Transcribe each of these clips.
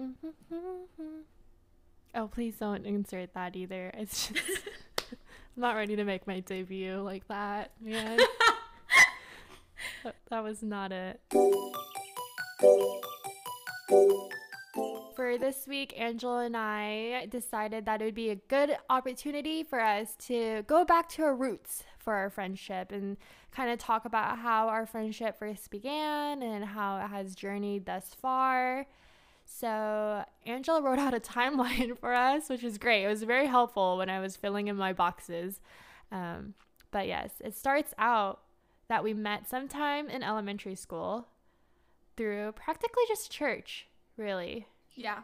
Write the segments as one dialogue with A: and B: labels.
A: Mm-hmm. Oh, please don't insert that either. It's just I'm not ready to make my debut like that, man. that, that was not it. For this week, Angela and I decided that it would be a good opportunity for us to go back to our roots for our friendship and kind of talk about how our friendship first began and how it has journeyed thus far. So, Angela wrote out a timeline for us, which is great. It was very helpful when I was filling in my boxes. Um, but yes, it starts out that we met sometime in elementary school through practically just church, really.
B: Yeah.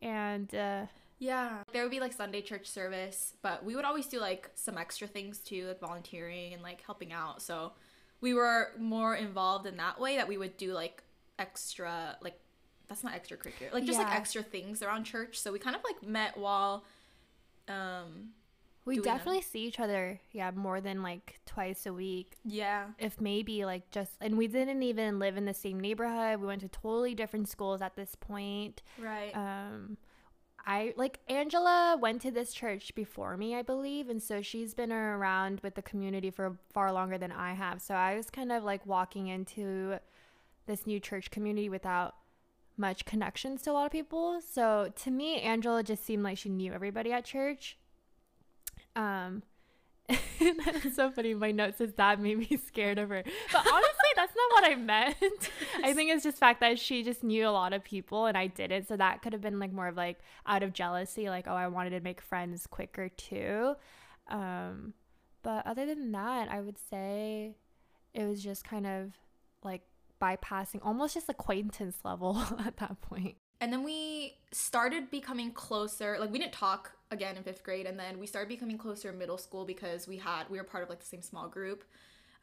A: And uh,
B: yeah, there would be like Sunday church service, but we would always do like some extra things too, like volunteering and like helping out. So we were more involved in that way that we would do like extra like that's not extracurricular like just
A: Yeah.
B: like extra things around church so we kind of like met while um
A: we
B: doing them.
A: definitely see each other, yeah, more than like twice a week.
B: yeah
A: If maybe like just, and we didn't even live in the same neighborhood. We went to totally different schools at this point.
B: right
A: um I like Angela went to this church before me, I believe, and so she's been around with the community for far longer than I have. So I was kind of like walking into this new church community without much connections to a lot of people. So to me, Angela just seemed like she knew everybody at church. Um that's so funny. My note says that made me scared of her. But honestly, that's not what I meant. I think it's just fact that she just knew a lot of people and I didn't. So that could have been like more of like out of jealousy, like, oh, I wanted to make friends quicker too. Um, but other than that, I would say it was just kind of like bypassing almost just acquaintance level at that point.
B: and then we started becoming closer like we didn't talk again in fifth grade and then we started becoming closer in middle school because we had we were part of like the same small group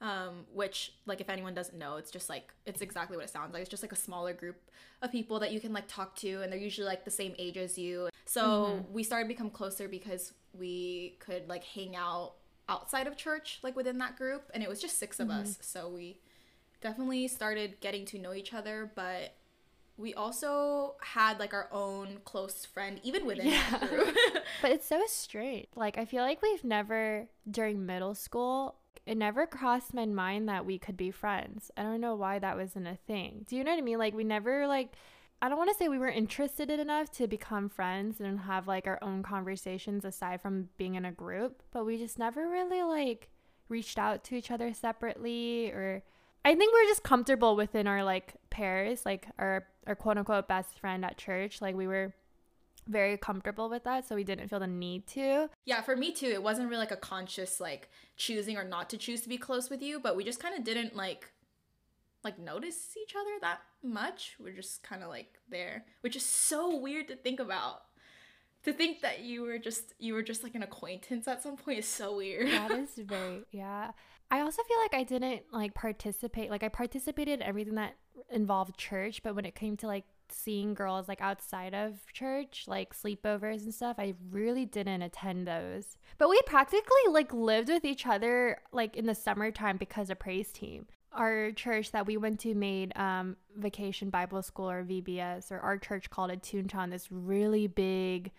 B: um, which like if anyone doesn't know it's just like it's exactly what it sounds like. It's just like a smaller group of people that you can like talk to and they're usually like the same age as you. So we started to become closer because we could like hang out outside of church like within that group and it was just 6 of us. So we definitely started getting to know each other but we also had like our own close friend even within that group
A: But it's so strange. Like I feel like we've never during middle school it never crossed my mind that we could be friends. I don't know why that wasn't a thing. Do you know what I mean? Like we never like I don't want to say we were interested in enough to become friends and have like our own conversations aside from being in a group, but we just never really like reached out to each other separately or I think we are just comfortable within our like pairs, like our our quote unquote best friend at church. Like we were very comfortable with that, so we didn't feel the need to.
B: yeah for me too it wasn't really like a conscious like choosing or not to choose to be close with you but we just kind of didn't like like notice each other that much we're just kind of like there which is so weird to think about to think that you were just you were just like an acquaintance at some point is so weird
A: That is very yeah. I also feel like I didn't like participate. Like I participated in everything that involved church, but when it came to like seeing girls like outside of church, like sleepovers and stuff, I really didn't attend those. But we practically like lived with each other like in the summertime because of praise team. Our church that we went to made um, Vacation Bible School or VBS, or our church called it Toontown, this really big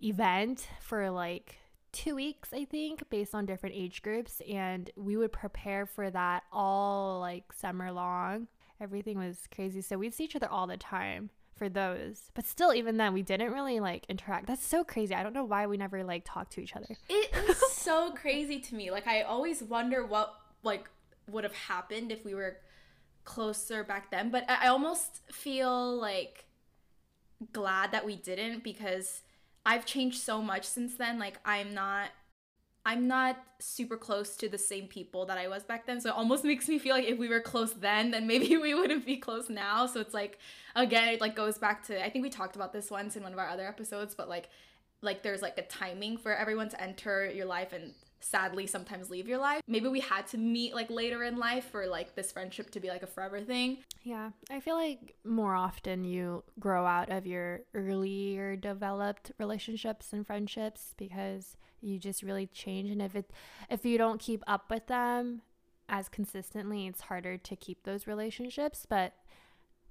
A: event for like two weeks, I think, based on different age groups. And we would prepare for that all like summer long. Everything was crazy. So we'd see each other all the time for those. But still, even then, we didn't really like interact. That's so crazy. I don't know why we never like talked to each other.
B: It is so crazy to me. Like I always wonder what like would have happened if we were closer back then. But I I almost feel like glad that we didn't because I've changed so much since then. Like I'm not I'm not super close to the same people that I was back then. So it almost makes me feel like if we were close then, then maybe we wouldn't be close now. So it's like again, it like goes back to I think we talked about this once in one of our other episodes, but like like there's like a timing for everyone to enter your life and sadly sometimes leave your life. Maybe we had to meet like later in life for like this friendship to be like a forever thing.
A: Yeah, I feel like more often you grow out of your earlier developed relationships and friendships because you just really change and if it if you don't keep up with them as consistently, it's harder to keep those relationships, but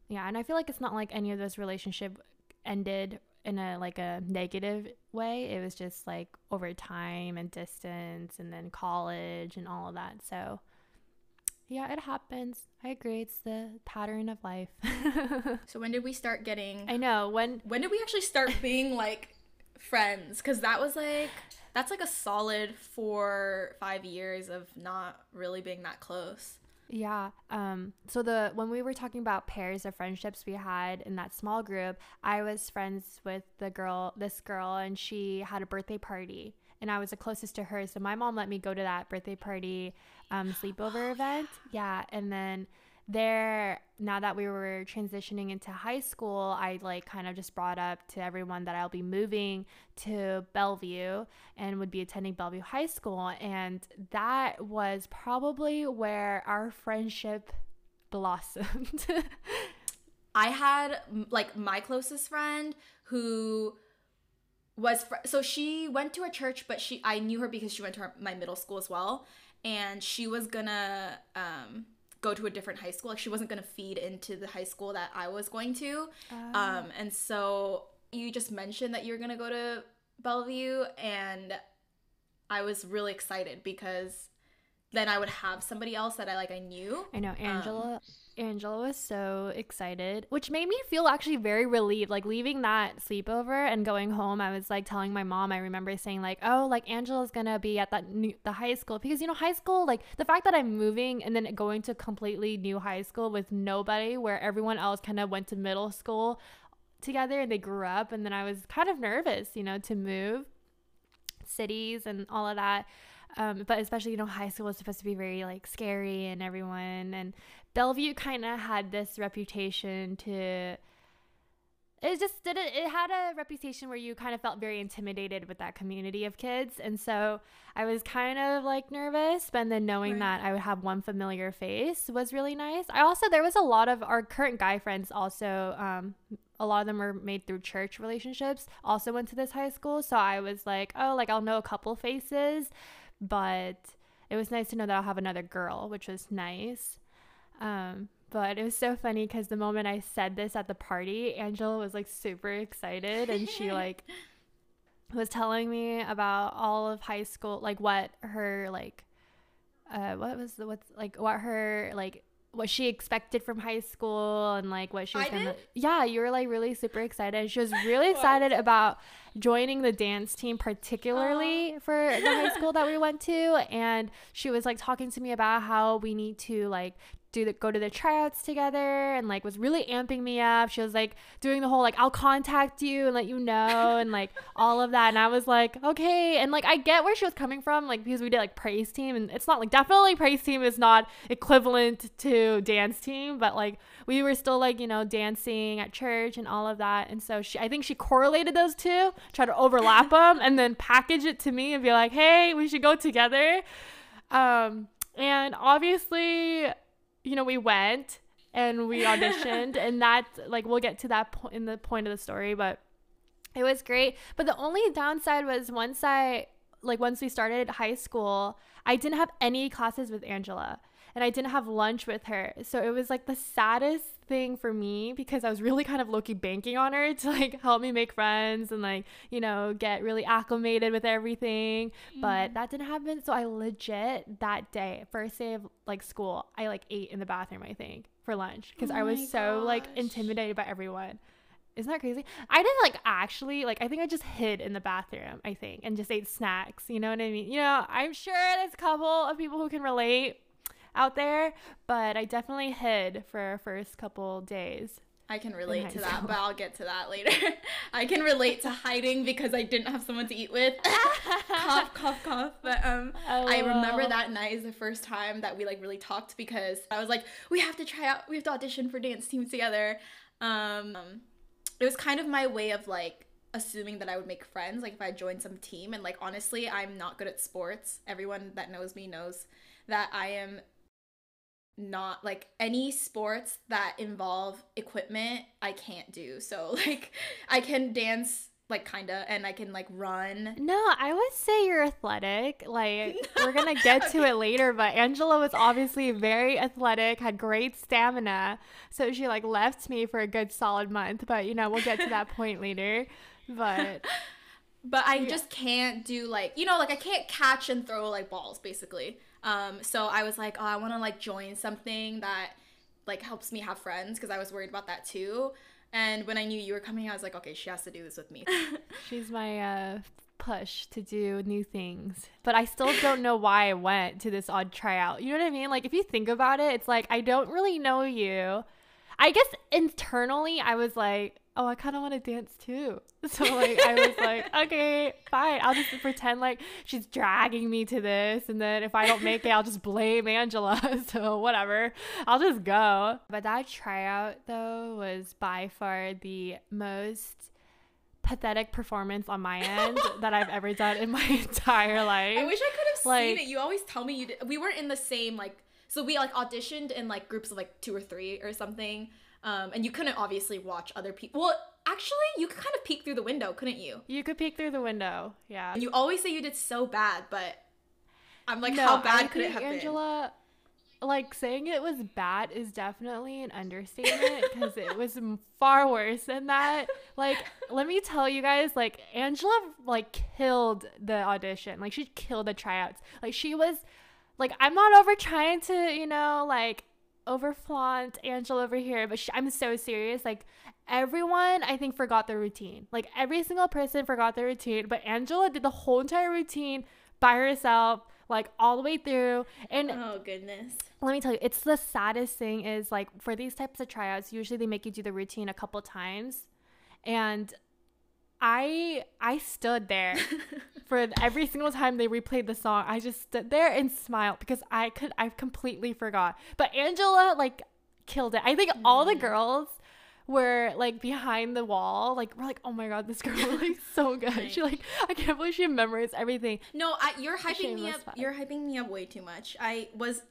A: yeah, and I feel like it's not like any of those relationship ended in a like a negative way. It was just like over time and distance and then college and all of that. So yeah, it happens. I agree. It's the pattern of life.
B: so when did we start getting
A: I know. When
B: when did we actually start being like friends? Cuz that was like that's like a solid 4 5 years of not really being that close.
A: Yeah. Um so the when we were talking about pairs of friendships we had in that small group, I was friends with the girl, this girl and she had a birthday party and I was the closest to her. So my mom let me go to that birthday party um sleepover oh, event. Yeah. yeah, and then there now that we were transitioning into high school i like kind of just brought up to everyone that i'll be moving to bellevue and would be attending bellevue high school. And that was probably where our friendship blossomed.
B: I had like my closest friend who was fr- so she went to a church but she i knew her because she went to her, my middle school as well. And she was gonna um go to a different high school. Like she wasn't going to feed into the high school that I was going to. Uh. Um, and so you just mentioned that you were going to go to Bellevue and I was really excited because then I would have somebody else that I like I knew.
A: I know Angela. Um, Angela was so excited, which made me feel actually very relieved. Like leaving that sleepover and going home, I was like telling my mom. I remember saying like, "Oh, like Angela's gonna be at that new the high school because you know high school. Like the fact that I'm moving and then going to completely new high school with nobody, where everyone else kind of went to middle school together and they grew up, and then I was kind of nervous, you know, to move cities and all of that. Um, but especially you know high school was supposed to be very like scary and everyone and Bellevue kind of had this reputation to it just did it it had a reputation where you kind of felt very intimidated with that community of kids and so i was kind of like nervous but then knowing right. that i would have one familiar face was really nice i also there was a lot of our current guy friends also um, a lot of them were made through church relationships also went to this high school so i was like oh like i'll know a couple faces but it was nice to know that I'll have another girl, which was nice. Um, but it was so funny because the moment I said this at the party, Angela was like super excited and she like was telling me about all of high school, like what her like, uh, what was the what's like what her like what she expected from high school and like what she was I gonna did? yeah you were like really super excited she was really excited about joining the dance team particularly for the high school that we went to and she was like talking to me about how we need to like do the go to the tryouts together and like was really amping me up. She was like doing the whole like I'll contact you and let you know and like all of that. And I was like okay. And like I get where she was coming from like because we did like praise team. And it's not like definitely praise team is not equivalent to dance team but like we were still like you know dancing at church and all of that. And so she I think she correlated those two try to overlap them and then package it to me and be like hey we should go together. Um and obviously you know, we went and we auditioned and that like we'll get to that point in the point of the story, but it was great. But the only downside was once I like once we started high school, I didn't have any classes with Angela and I didn't have lunch with her. So it was like the saddest thing for me because I was really kind of Loki banking on her to like help me make friends and like, you know, get really acclimated with everything. Mm. But that didn't happen. So I legit that day, first day of like school, I like ate in the bathroom, I think, for lunch because oh I was so like intimidated by everyone. Isn't that crazy? I didn't like actually like I think I just hid in the bathroom, I think, and just ate snacks. You know what I mean? You know, I'm sure there's a couple of people who can relate out there, but I definitely hid for our first couple days.
B: I can relate to that, but I'll get to that later. I can relate to hiding because I didn't have someone to eat with. cough, cough, cough. But um, oh, I remember that night is the first time that we like really talked because I was like, we have to try out, we have to audition for dance teams together. Um, it was kind of my way of like assuming that I would make friends, like if I joined some team. And like honestly, I'm not good at sports. Everyone that knows me knows that I am not like any sports that involve equipment I can't do. So like I can dance like kinda, and I can like run.
A: No, I would say you're athletic. Like we're gonna get to it later, but Angela was obviously very athletic, had great stamina, so she like left me for a good solid month. But you know, we'll get to that point later. But
B: but I yeah. just can't do like you know like I can't catch and throw like balls basically. Um, so I was like, oh, I want to like join something that like helps me have friends because I was worried about that too. And when I knew you were coming, I was like, okay, she has to do this with me.
A: She's my uh, push to do new things. But I still don't know why I went to this odd tryout. You know what I mean? Like, if you think about it, it's like, I don't really know you. I guess internally, I was like, oh, I kind of want to dance too. So like I was like, okay, fine. I'll just pretend like she's dragging me to this, and then if I don't make it, I'll just blame Angela. So whatever, I'll just go. But that tryout though was by far the most pathetic performance on my end that I've ever done in my entire life.
B: I wish I could have like, seen it. You always tell me you did. We weren't in the same like. So we like auditioned in like groups of like two or three or something. Um, and you couldn't obviously watch other people. Well, actually, you could kind of peek through the window, couldn't you?
A: You could peek through the window. Yeah.
B: And you always say you did so bad, but I'm like, no, how bad I could it have
A: Angela, been? Like saying it was bad is definitely an understatement because it was far worse than that. Like, let me tell you guys, like Angela like killed the audition. Like she killed the tryouts. Like she was like I'm not over trying to, you know, like over flaunt Angela over here, but she, I'm so serious. Like everyone, I think forgot their routine. Like every single person forgot their routine, but Angela did the whole entire routine by herself, like all the way through. And
B: oh goodness,
A: let me tell you, it's the saddest thing is like for these types of tryouts, usually they make you do the routine a couple times, and I I stood there for every single time they replayed the song. I just stood there and smiled because I could I completely forgot. But Angela like killed it. I think all the mm. girls were like behind the wall, like we're like, oh my god, this girl is like so good. Right. She like I can't believe she memorized everything.
B: No, I, you're hyping me up. You're hyping me up way too much. I was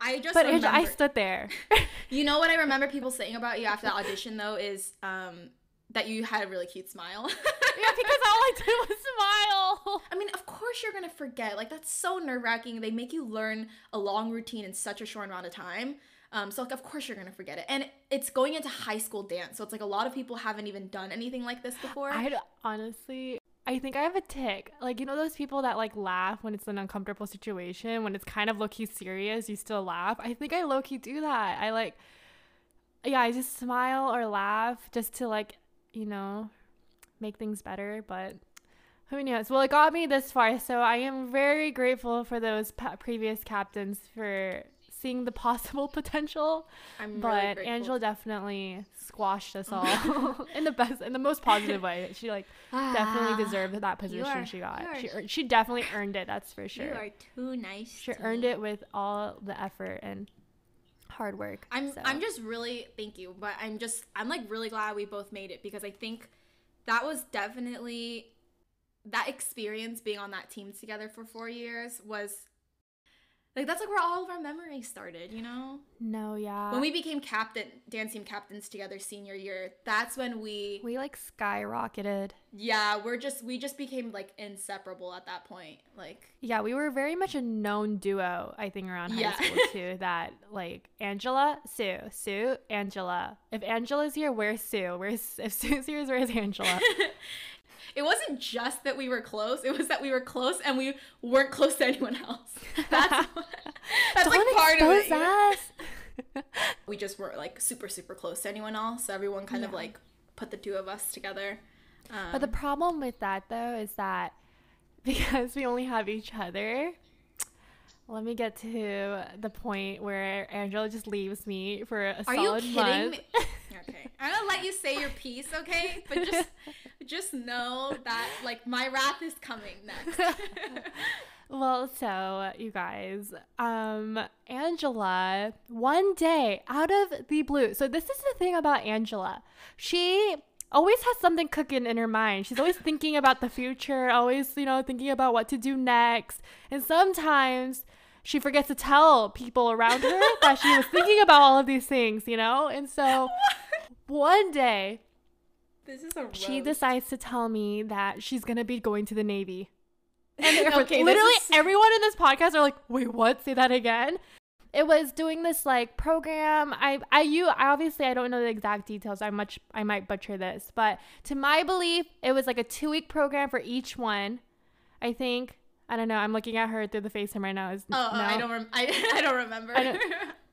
B: I just
A: But Angela, I stood there.
B: you know what I remember people saying about you after the audition though is um that you had a really cute smile.
A: yeah, because all I did was smile.
B: I mean, of course you're gonna forget. Like that's so nerve wracking. They make you learn a long routine in such a short amount of time. Um, so like of course you're gonna forget it, and it's going into high school dance, so it's like a lot of people haven't even done anything like this before.
A: I honestly, I think I have a tick. Like you know those people that like laugh when it's an uncomfortable situation, when it's kind of low key serious, you still laugh. I think I low key do that. I like, yeah, I just smile or laugh just to like you know, make things better. But who knows? Well, it got me this far, so I am very grateful for those pa- previous captains for seeing the possible potential. I'm but really Angela definitely squashed us all in the best, in the most positive way. She like ah, definitely deserved that position are, she got. She she definitely earned it. That's for sure. You
B: are too nice.
A: She earned me. it with all the effort and hard work.
B: I'm so. I'm just really thank you, but I'm just I'm like really glad we both made it because I think that was definitely that experience being on that team together for 4 years was like that's like where all of our memories started, you know?
A: No, yeah.
B: When we became captain dance team captains together senior year, that's when we
A: we like skyrocketed.
B: Yeah, we're just we just became like inseparable at that point. Like
A: Yeah, we were very much a known duo, I think around high yeah. school too, that like Angela, Sue, Sue, Angela. If Angela's here, where's Sue? Where's if Sue's here, where's Angela?
B: it wasn't just that we were close it was that we were close and we weren't close to anyone else that's that's like part of it us. we just weren't like super super close to anyone else so everyone kind yeah. of like put the two of us together
A: um, but the problem with that though is that because we only have each other let me get to the point where Angela just leaves me for a Are solid you kidding month. Me?
B: okay, I'm gonna let you say your piece, okay? But just, just know that like my wrath is coming next.
A: well, so you guys, um, Angela, one day out of the blue. So this is the thing about Angela. She always has something cooking in her mind. She's always thinking about the future, always, you know, thinking about what to do next. And sometimes she forgets to tell people around her that she was thinking about all of these things, you know? And so one day,
B: This is a roast.
A: she decides to tell me that she's gonna be going to the Navy. And the Air Force-
B: Okay,
A: literally
B: is-
A: everyone in this podcast are like, wait, what? Say that again. It was doing this like program. I I you I obviously I don't know the exact details. I much I might butcher this, but to my belief, it was like a two week program for each one. I think. I don't know. I'm looking at her through the FaceTime right now. Is
B: Oh, oh
A: no.
B: I don't. Rem- I, I don't remember.
A: I don't-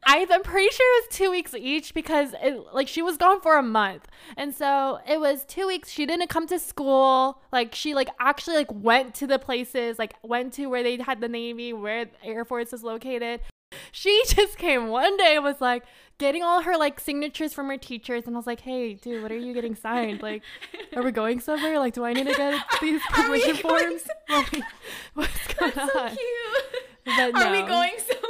A: I, I'm pretty sure it was two weeks each because it like she was gone for a month, and so it was two weeks. She didn't come to school. Like she like actually like went to the places, like went to where they had the Navy, where the Air Force is located. She just came one day and was like getting all her like signatures from her teachers, and I was like, "Hey, dude, what are you getting signed? Like, are we going somewhere? Like, do I need to get these permission forms? Like, what's going
B: That's so cute.
A: But
B: Are we going somewhere?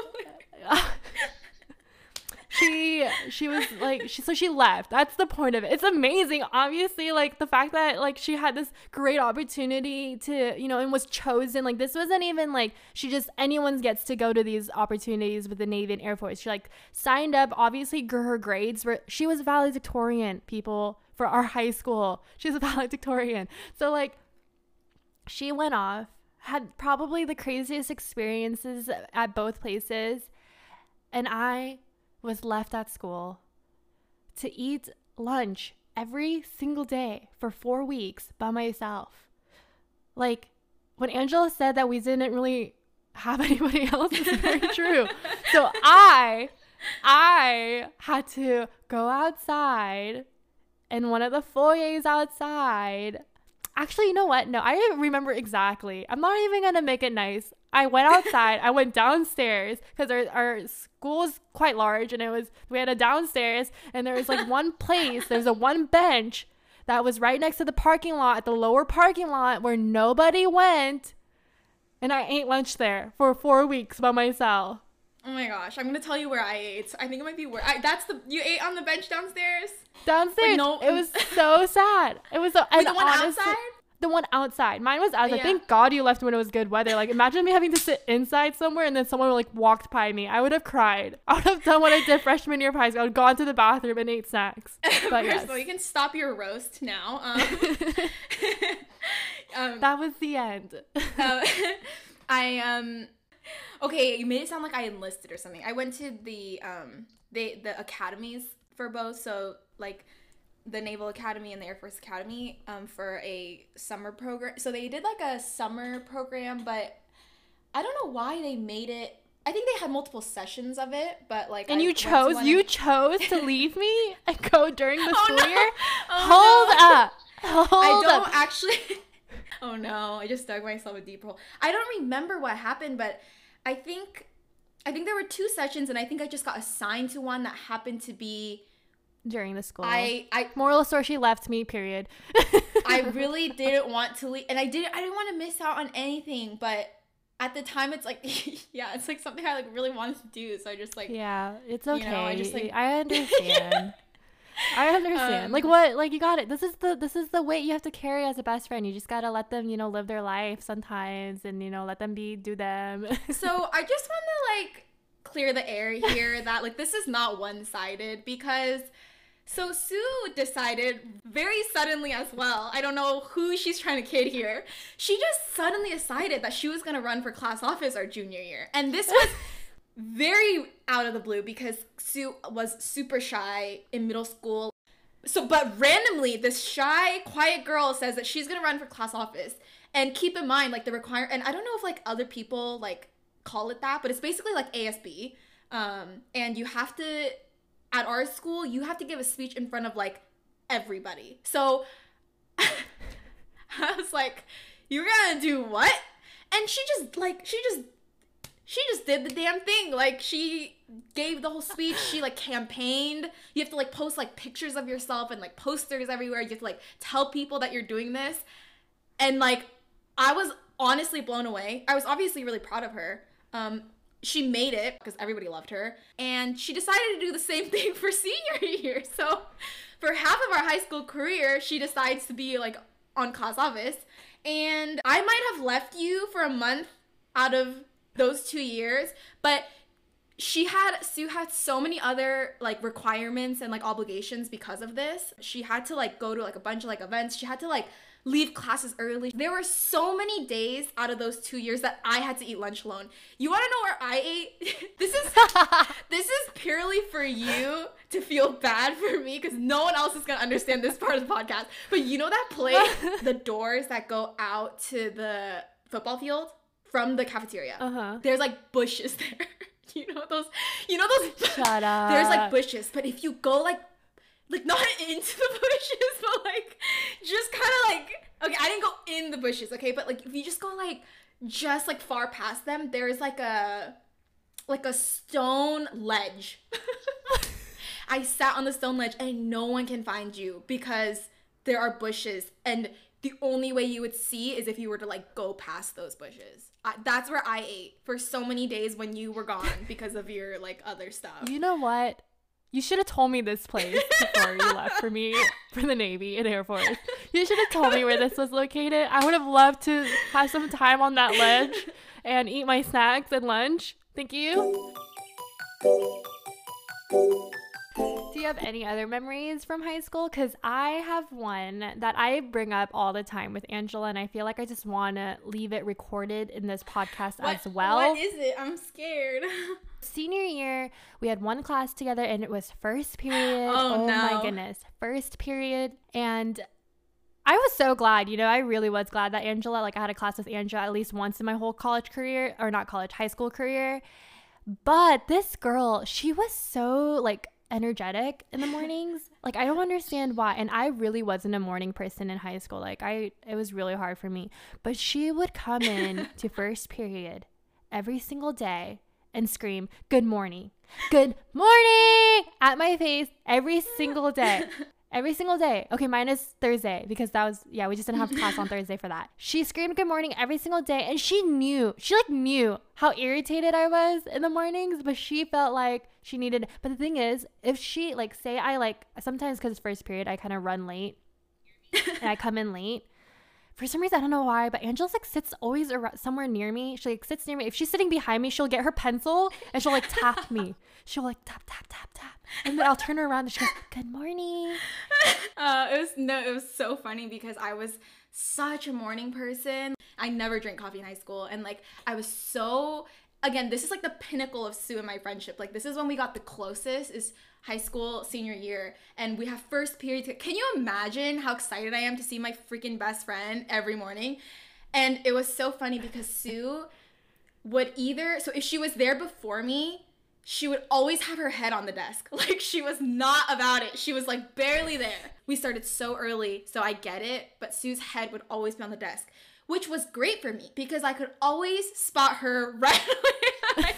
A: She she was like she so she left. That's the point of it. It's amazing obviously like the fact that like she had this great opportunity to you know and was chosen. Like this wasn't even like she just anyone gets to go to these opportunities with the navy and air force. She like signed up obviously her grades were she was valedictorian people for our high school. She was a valedictorian. So like she went off had probably the craziest experiences at both places. And i was left at school to eat lunch every single day for four weeks by myself. Like when Angela said that we didn't really have anybody else, it's very true. So I, I had to go outside in one of the foyers outside. Actually, you know what? No, I remember exactly. I'm not even gonna make it nice. I went outside. I went downstairs because our, our school is quite large, and it was we had a downstairs, and there was like one place. There's a one bench that was right next to the parking lot at the lower parking lot where nobody went, and I ate lunch there for four weeks by myself.
B: Oh my gosh, I'm gonna tell you where I ate. I think it might be where I. That's the you ate on the bench downstairs.
A: Downstairs,
B: no-
A: it was so sad. It was so,
B: Wait, the one
A: honestly-
B: outside.
A: The one outside. Mine was outside.
B: Yeah.
A: Thank God you left when it was good weather. Like, imagine me having to sit inside somewhere and then someone like walked by me. I would have cried. I would have done what I did freshman year of high school. I would have gone to the bathroom and ate snacks. But
B: First
A: yes,
B: of all, you can stop your roast now. Um, um,
A: that was the end.
B: uh, I um okay, you made it sound like I enlisted or something. I went to the um they the academies for both, so like the Naval Academy and the Air Force Academy um for a summer program. So they did like a summer program, but I don't know why they made it I think they had multiple sessions of it, but like
A: and
B: I
A: you chose you
B: and-
A: chose to leave me and go during the
B: Oh,
A: school
B: no.
A: year.
B: Oh,
A: Hold
B: no.
A: up. Hold
B: I don't
A: up.
B: actually. Oh no! I just dug myself a deep hole. I don't remember what happened, but I think I think there were two sessions, and I think I just got assigned to one that happened to be.
A: During the school.
B: I I
A: Moral story, she left me, period.
B: I really didn't want to leave, and I didn't. I didn't want to miss out on anything, but at the time, it's like yeah, it's like something I like really wanted to do. So I just like
A: Yeah, it's
B: You
A: okay.
B: know, I just, like-
A: I understand. I understand.
B: Um,
A: like what? Like you got it. This is the this is the weight you have to carry as a best friend. You just gotta let them, you know, live their life sometimes, and you know, let them be do them.
B: So I just want to like clear the air here that like this is not one sided because so Sue decided very suddenly as well. I don't know who she's trying to kid here. She just suddenly decided that she was going to run for class office our junior year. And this was very out of the blue because Sue was super shy in middle school. So, but randomly, this shy, quiet girl says that she's gonna run for class office. And keep in mind, like the require, and I don't know if like other people like call it that, but it's basically like ASB. Um, and you have to, at our school, you have to give a speech in front of like everybody. So I was like, "You're gonna do what?" And she just like she just she just did the damn thing. Like she gave the whole speech. She like campaigned. You have to like post like pictures of yourself and like posters everywhere. You have to like tell people that you're doing this. And like I was honestly blown away. I was obviously really proud of her. Um she made it because everybody loved her. And she decided to do the same thing for senior year. So for half of our high school career, she decides to be like on class office. And I might have left you for a month out of those two years, but she had Sue had so many other like requirements and like obligations because of this. She had to like go to like a bunch of like events. She had to like leave classes early. There were so many days out of those 2 years that I had to eat lunch alone. You want to know where I ate? this is this is purely for you to feel bad for me cuz no one else is going to understand this part of the podcast. But you know that place, the doors that go out to the football field from the cafeteria.
A: Uh-huh.
B: There's like bushes there. you know those you know those
A: Shut up.
B: there's like bushes but if you go like like not into the bushes but like just kind of like okay i didn't go in the bushes okay but like if you just go like just like far past them there's like a like a stone ledge i sat on the stone ledge and no one can find you because there are bushes and the only way you would see is if you were to like go past those bushes. I, that's where I ate for so many days when you were gone because of your like other stuff.
A: You know what? You should have told me this place before you left for me for the Navy and Air Force. You should have told me where this was located. I would have loved to have some time on that ledge and eat my snacks and lunch. Thank you. Do you have any other memories from high school? Because I have one that I bring up all the time with Angela, and I feel like I just want to leave it recorded in this podcast
B: What-
A: as well.
B: What is it? I'm scared.
A: Senior year, we had one class together, and it was first period.
B: Oh, oh,
A: my
B: no.
A: goodness, first period, and I was so glad. You know, I really was glad that Angela, like, I had a class with Angela at least once in my whole college career, or not college, high school career. But this girl, she was so like energetic in the mornings. like I don't understand why. And I really wasn't a morning person in high school. Like I it was really hard for me. But she would come in to first period every single day and scream, "Good morning. Good morning." at my face every single day. Every single day. Okay, minus Thursday because that was yeah, we just didn't have class on Thursday for that. She screamed good morning every single day and she knew. She like knew how irritated I was in the mornings, but she felt like she needed But the thing is, if she like say I like sometimes cuz first period I kind of run late and I come in late. For some reason, I don't know why, but Angela's like sits always around, somewhere near me. She like sits near me. If she's sitting behind me, she'll get her pencil and she'll like tap me. She'll like tap tap tap tap, and then I'll turn her around and she goes, "Good morning."
B: Uh, it was no, it was so funny because I was such a morning person. I never drank coffee in high school, and like I was so again, this is like the pinnacle of Sue and my friendship. Like this is when we got the closest is high school senior year, and we have first period. Can you imagine how excited I am to see my freaking best friend every morning? And it was so funny because Sue would either so if she was there before me she would always have her head on the desk like she was not about it she was like barely there we started so early so i get it but sue's head would always be on the desk which was great for me because i could always spot her right away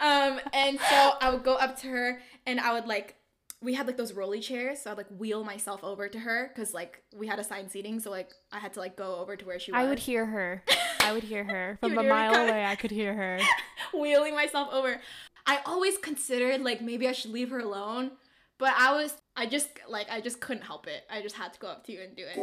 B: um and so i would go up to her and i would like we had like those rolly chairs so i'd like wheel myself over to her because like we had assigned seating so like i had to like go over to where she was
A: I would hear her. I would hear her from a mile away. I could hear her.
B: wheeling myself over. I always considered like maybe I should leave her alone, but I was I just like I just couldn't help it. I just had to go up to you and do it.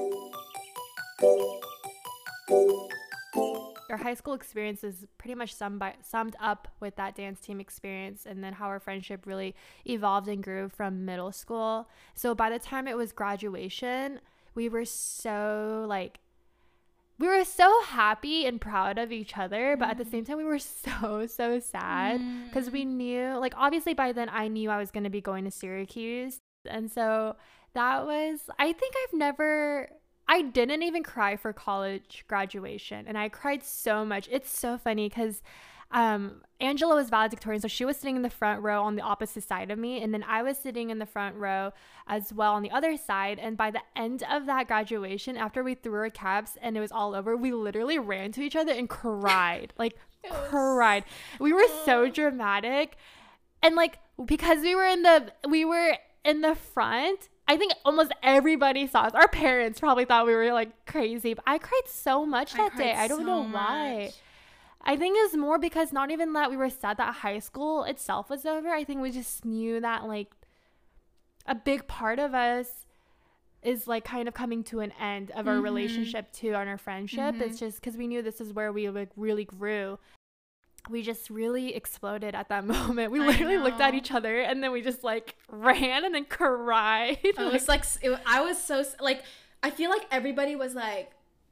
A: Our high school experience is pretty much summed, by, summed up with that dance team experience and then how our friendship really evolved and grew from middle school. So by the time it was graduation, we were so like we were so happy and proud of each other, but at the same mm-hmm. time we were so so sad mm. because we knew like obviously by then I knew I was going to be going to Syracuse. And so that was I think I've never I didn't even cry for college graduation and I cried so much. It's so funny cuz um Angela was valedictorian so she was sitting in the front row on the opposite side of me and then I was sitting in the front row as well on the other side and by the end of that graduation after we threw our caps and it was all over we literally ran to each other and cried like cried we were so dramatic and like because we were in the we were in the front i think almost everybody saw us our parents probably thought we were like crazy but i cried so much
B: I
A: that day. I don't
B: so
A: know why.
B: much.
A: i think it's more because not even that we were sad that high school itself was over. I think we just knew that like a big part of us is like kind of coming to an end of our
B: Mhm.
A: relationship too and our friendship. It's just because we knew this is where we like really grew we just really exploded at that moment. We literally looked at each other and then we just like ran and then cried.
B: I was like, it, I was so like, I feel like everybody was like,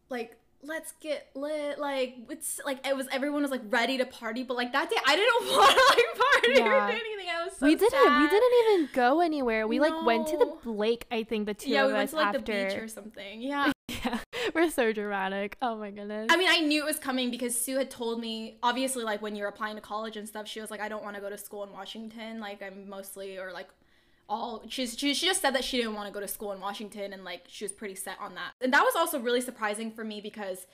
B: like, let's get lit. Like, it's like it was everyone was like ready to party, but like that day, I didn't want to like party
A: Yeah.
B: or do anything. I was so
A: we didn't. We didn't even go anywhere. We like went to the lake. I think the two
B: Yeah,
A: of
B: we went to like
A: after.
B: the beach or something. Yeah.
A: we're so dramatic. Oh my goodness.
B: I mean, I knew it was coming because Sue had told me, obviously, like when you're applying to college and stuff, she was like, I don't want to go to school in Washington. Like, I'm mostly, or like, all, she's, she, she just said that she didn't want to go to school in Washington and like she was pretty set on that. And that was also really surprising for me because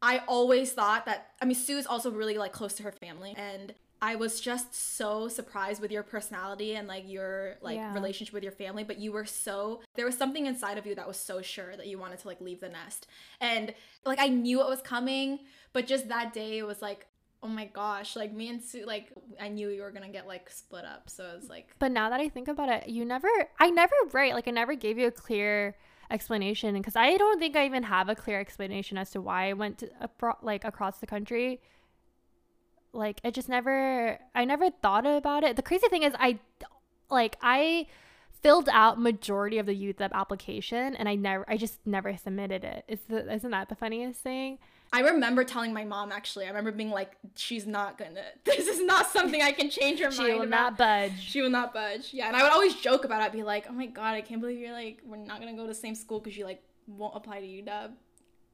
B: I always thought that, I mean, Sue is also really like close to her family. And I was just so surprised with your personality and like your like
A: Yeah.
B: relationship with your family, but you were so there was something inside of you that was so sure that you wanted to like leave the nest. And like I knew it was coming, but just that day it was like, oh my gosh, like me and Sue like I knew you were gonna get like split up. So it was like
A: But now that I think about it, you never, I never, right? Like, I never gave you a clear explanation because I don't think I even have a clear explanation as to why I went to, like across the country. Like, it just never, I never thought about it. The crazy thing is, I, like, I filled out majority of the up application and I never, I just never submitted it. Is the, isn't that the funniest thing?
B: I remember telling my mom actually. I remember being like, she's not gonna this is not something I can change her
A: She
B: mind She
A: will
B: about.
A: not budge.
B: She will not budge. Yeah, and I would always joke about it. I'd be like, "Oh my god, I can't believe you're like, we're not gonna go to the same school because you like won't apply to UW."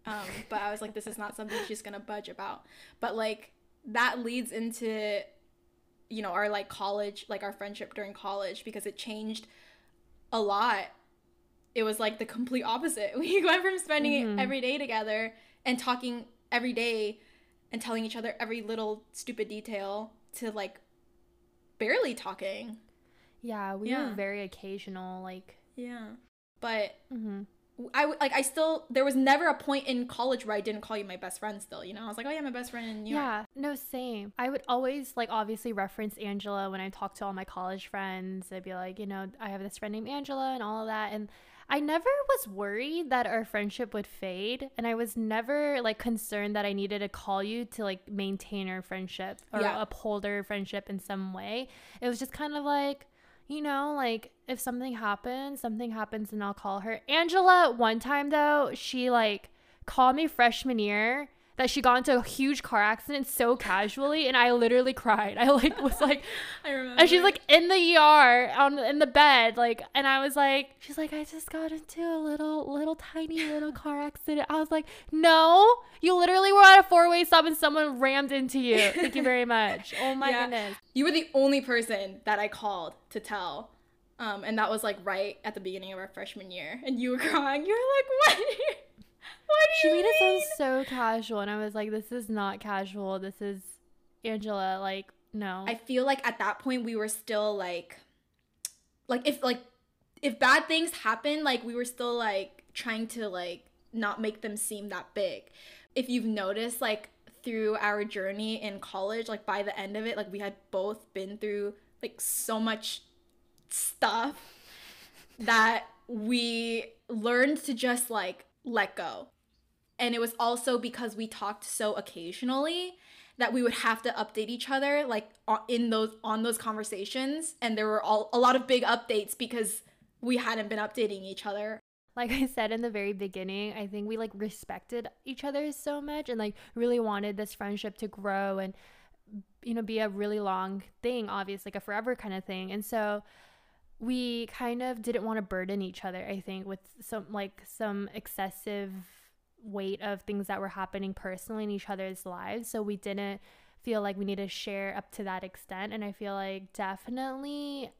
B: Um, but I was like, this is not something she's gonna budge about. But like that leads into, you know, our like college, like our friendship during college because it changed a lot. It was like the complete opposite. We went from spending
A: Mhm.
B: every day together and talking every day and telling each other every little stupid detail to like barely talking.
A: Yeah, we
B: Yeah.
A: were very occasional. Like,
B: Yeah. But
A: mhm.
B: I like I still there was never a point in college where I didn't call you my best friend still, you know? I was like, "Oh yeah, my best friend in New York."
A: Yeah, no, same. I would always like obviously reference Angela when I talk to all my college friends. I'd be like, you know, I have this friend named Angela and all of that. And I never was worried that our friendship would fade. And I was never like concerned that I needed to call you to like maintain our friendship or
B: Yeah.
A: uphold our friendship in some way. It was just kind of like, you know, like if something happens, something happens and I'll call her. Angela, one time though, she like called me freshman year that she got into a huge car accident so casually and I literally cried. I like was like
B: I remember.
A: and she's like in the ER on in the bed like and I was like she's like I just got into a little little tiny little car accident. I was like, "No, you literally were at a four-way stop and someone rammed into you." Thank you very much. Oh my
B: Yeah.
A: goodness.
B: you were the only person that I called to tell. Um, and that was like right at the beginning of our freshman year. And you were crying. You were like, what? What do
A: She made it sound so casual, and I was like, "This is not casual. This is Angela." Like, no.
B: I feel like at that point we were still like like if like if bad things happen, like we were still like trying to like not make them seem that big. If you've noticed like through our journey in college, like by the end of it, like we had both been through like so much stuff that we learned to just like let go. And it was also because we talked so occasionally that we would have to update each other like in those on those conversations and there were all a lot of big updates because we hadn't been updating each other.
A: like I said in the very beginning, I think we like respected each other so much and like really wanted this friendship to grow and you know be a really long thing, obviously like a forever kind of thing. And so we kind of didn't want to burden each other, I think, with some like some excessive weight of things that were happening personally in each other's lives. So we didn't feel like we need to share up to that extent. And I feel like definitely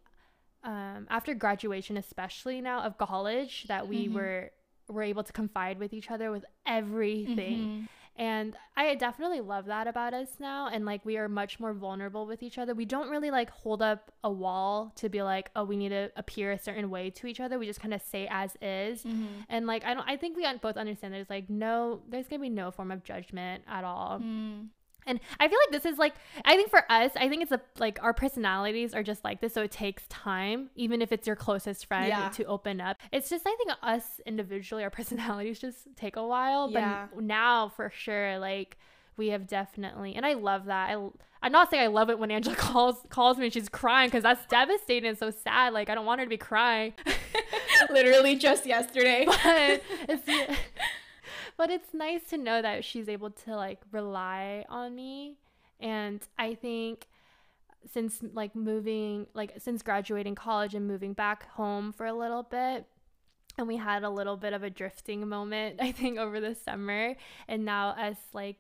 A: um, after graduation, especially now of college, that we
B: Mhm.
A: were were able to confide with each other with everything. And I definitely love that about us now. And like we are much more vulnerable with each other. We don't really like hold up a wall to be like, oh, we need to appear a certain way to each other. We just kind of say as is.
B: Mm-hmm.
A: And like I don't I think we both understand there's like no there's gonna be no form of judgment at all.
B: Mm-hmm.
A: And I feel like this is like I think for us, I think it's a like our personalities are just like this, so it takes time, even if it's your closest friend,
B: Yeah.
A: to open up. It's just I think us individually, our personalities just take a while.
B: Yeah.
A: But now for sure, like we have definitely, and I love that. I, I'm not saying I love it when Angela calls calls me and she's crying because that's devastating and so sad. Like I don't want her to be crying.
B: Literally just yesterday.
A: but it's but it's nice to know that she's able to like rely on me, and I think since like moving like since graduating college and moving back home for a little bit and we had a little bit of a drifting moment i think over the summer. And now as like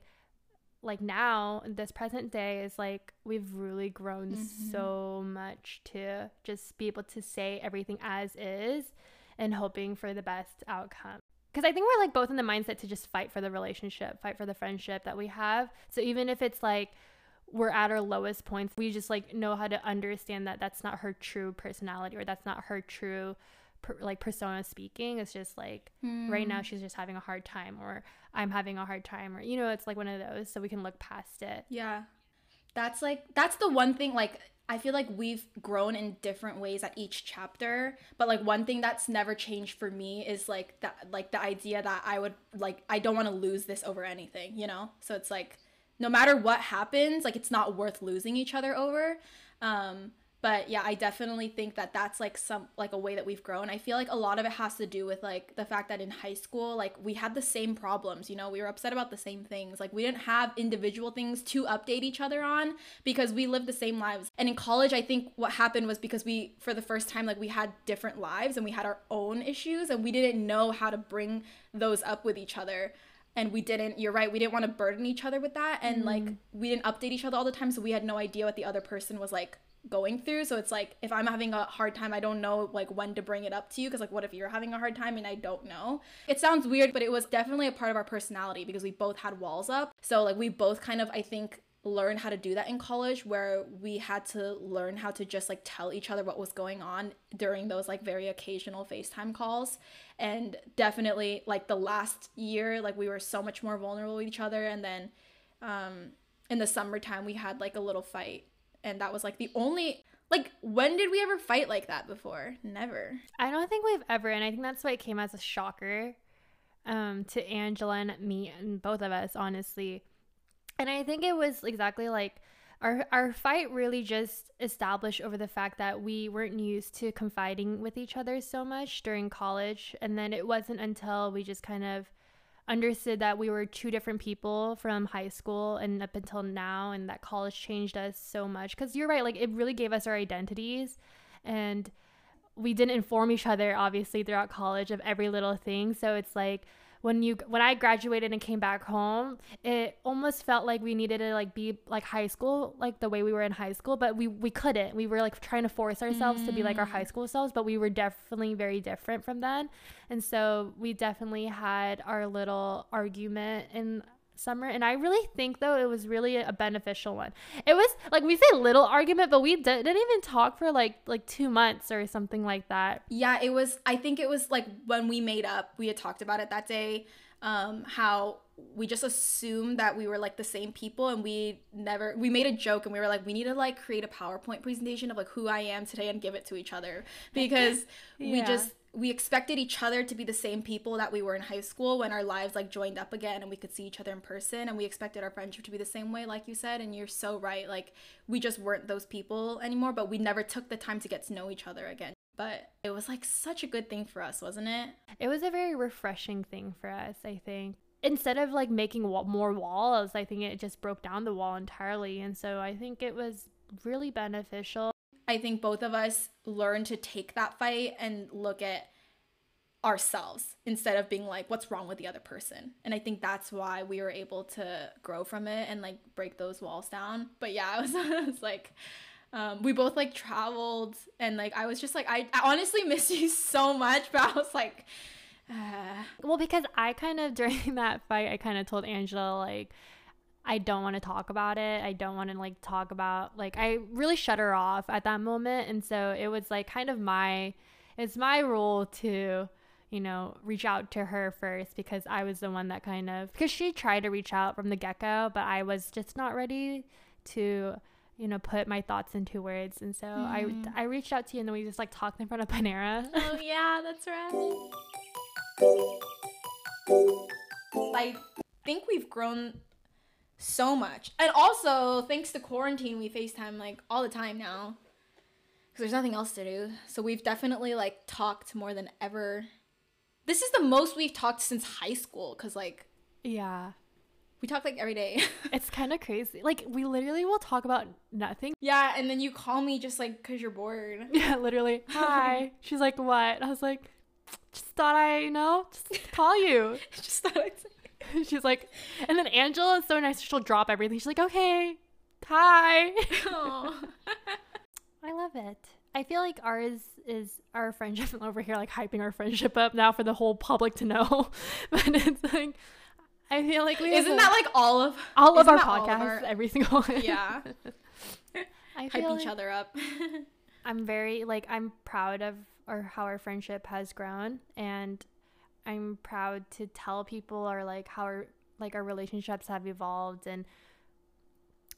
A: like now this present day is like we've really grown mm-hmm. so much to just be able to say everything as is and hoping for the best outcome because i think we're like both in the mindset to just fight for the relationship fight for the friendship that we have so even if it's like we're at our lowest points we just like know how to understand that that's not her true personality or that's not her true per, like persona speaking it's just like mm. right now hmm. she's just having a hard time or i'm having a hard time or you know it's like one of those so we can look past it
B: yeah that's like that's the one thing like I feel like we've grown in different ways at each chapter, but like one thing that's never changed for me is like that like the idea that I would like I don't want to lose this over anything, you know? So it's like no matter what happens, like it's not worth losing each other over. Um but yeah i definitely think that that's like some like a way that we've grown. I feel like a lot of it has to do with like the fact that in high school like we had the same problems you know? We were upset about the same things. Like we didn't have individual things to update each other on because we lived the same lives. And in college i think what happened was because we for the first time like we had different lives and we had our own issues and we didn't know how to bring those up with each other. And we didn't you're right we didn't want to burden each other with that. And mm. like we didn't update each other all the time so we had no idea what the other person was like going through. So it's like if i'm having a hard time i don't know like when to bring it up to you because like what if you're having a hard time and i don't know? It sounds weird but it was definitely a part of our personality because we both had walls up. So like we both kind of i think learned how to do that in college where we had to learn how to just like tell each other what was going on during those like very occasional FaceTime calls. And definitely like the last year like we were so much more vulnerable with each other. And then um in the summertime we had like a little fight and that was like the only like when did we ever fight like that before? Never.
A: I don't think we've ever and i think that's why it came as a shocker um to angela and me and both of us honestly. And i think it was exactly like our our fight really just established over the fact that we weren't used to confiding with each other so much during college. And then it wasn't until we just kind of understood that we were two different people from high school and up until now and that college changed us so much. Because you're right like it really gave us our identities and we didn't inform each other obviously throughout college of every little thing. So it's like when you when I graduated and came back home, it almost felt like we needed to like be like high school, like the way we were in high school, but we we couldn't. We were like trying to force ourselves mm. to be like our high mm. school selves, but we were definitely very different from then. And so we definitely had our little argument in summer and i really think though it was really a beneficial one. It was like we say little argument but we d- didn't even talk for like like two months or something like that.
B: Yeah it was i think it was like when we made up we had talked about it that day um how we just assumed that we were like the same people and we never we made a joke and we were like we need to like create a powerpoint presentation of like who i am today and give it to each other. Because yeah. we just we expected each other to be the same people that we were in high school when our lives like joined up again and we could see each other in person and we expected our friendship to be the same way like you said and you're so right like we just weren't those people anymore but we never took the time to get to know each other again. But it was like such a good thing for us wasn't it?
A: It was a very refreshing thing for us i think. Instead of like making more walls i think it just broke down the wall entirely and so i think it was really beneficial
B: I think both of us learned to take that fight and look at ourselves instead of being like what's wrong with the other person and i think that's why we were able to grow from it and like break those walls down but yeah i was, was like um, we both like traveled and like i was just like I, I honestly miss you so much but i was like
A: uh. well because i kind of during that fight i kind of told angela like I don't want to talk about it. I don't want to like talk about like I really shut her off at that moment and so it was like kind of my it's my role to you know, reach out to her first because I was the one that kind of because she tried to reach out from the get go, but I was just not ready to, you know, put my thoughts into words. And so mm. I I reached out to you and then we just like talked in front of Panera.
B: Oh yeah, that's right. I think we've grown so much. And also, thanks to quarantine, we FaceTime like all the time now. Cuz there's nothing else to do. So we've definitely like talked more than ever. This is the most we've talked since high school cuz like
A: Yeah.
B: we talk like every day.
A: It's kind of crazy. Like we literally will talk about nothing.
B: yeah, and then you call me just like cuz you're bored.
A: Yeah, literally. Hi. She's like, "What?" I was like, "Just thought I, you know, just call you."
B: just thought I'd say.
A: She's like, and then Angela is so nice. She'll drop everything. She's like, "Okay, hi." I love it. I feel like ours is our friendship over here, like hyping our friendship up now for the whole public to know. but it's like, I feel like we
B: Isn't
A: a-
B: that like all of
A: all of our
B: all of
A: podcasts,
B: our-
A: every single one.
B: Yeah.
A: I
B: Hype
A: feel
B: each other up.
A: I'm very like I'm proud of or how our friendship has grown, and I'm proud to tell people or like how our like our relationships have evolved and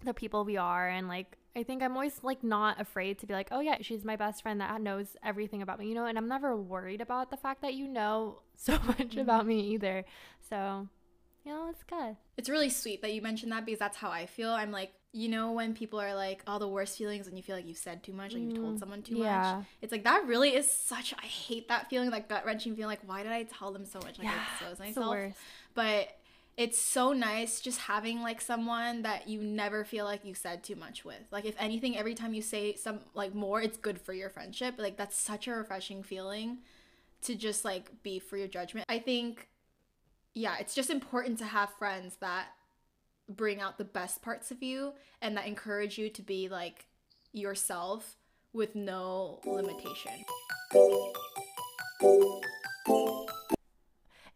A: the people we are and like I think I'm always like not afraid to be like, oh yeah, she's my best friend that knows everything about me, you know, and I'm never worried about the fact that you know so much mm-hmm. about me either. So, you know, it's good.
B: It's really sweet that you mentioned that because that's how I feel. I'm like, you know, when people are like, all the worst feelings and you feel like you've said too much, like you've told
A: Mm,
B: someone too
A: yeah.
B: much. It's like, that really is such, I hate that feeling, like gut wrenching feeling, like, why did I tell them so much? Like,
A: yeah,
B: I exposed
A: it's the
B: myself.
A: worst.
B: But it's so nice just having like someone that you never feel like you said too much with. Like, if anything, every time you say some, like, more, it's good for your friendship. Like, that's such a refreshing feeling to just like be for your judgment. I think yeah, it's just important to have friends that bring out the best parts of you and that encourage you to be like yourself with no limitation.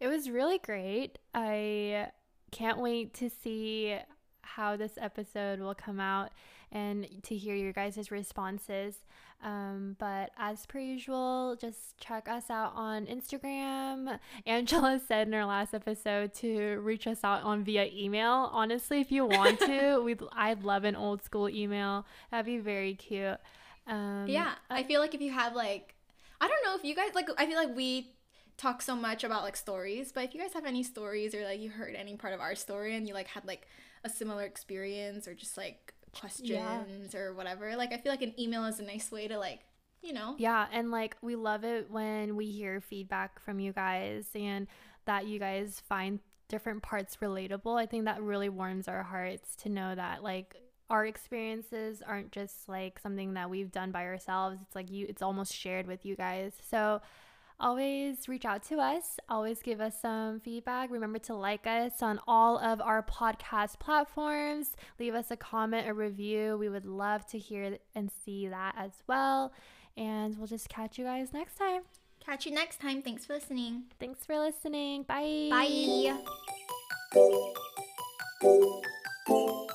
A: It was really great. I can't wait to see how this episode will come out and to hear your guys' responses. Um, but as per usual, just check us out on Instagram. Angela said in her last episode to reach us out on via email. Honestly, if you want to, we I'd love an old school email. That'd be very cute. Um,
B: Yeah, I feel like if you have like I don't know if you guys like I feel like we talk so much about like stories, but if you guys have any stories or like you heard any part of our story and you like had like a similar experience or just like questions or whatever, like I feel like an email is a nice way to like, you know,
A: Yeah, and like we love it when we hear feedback from you guys and that you guys find different parts relatable. I think that really warms our hearts to know that like our experiences aren't just like something that we've done by ourselves. It's like you it's almost shared with you guys. So always reach out to us. Always give us some feedback. Remember to like us on all of our podcast platforms. Leave us a comment, a review. We would love to hear and see that as well. And we'll just catch you guys next time.
B: catch you next time. Thanks for listening.
A: Thanks for listening. Bye.
B: Bye.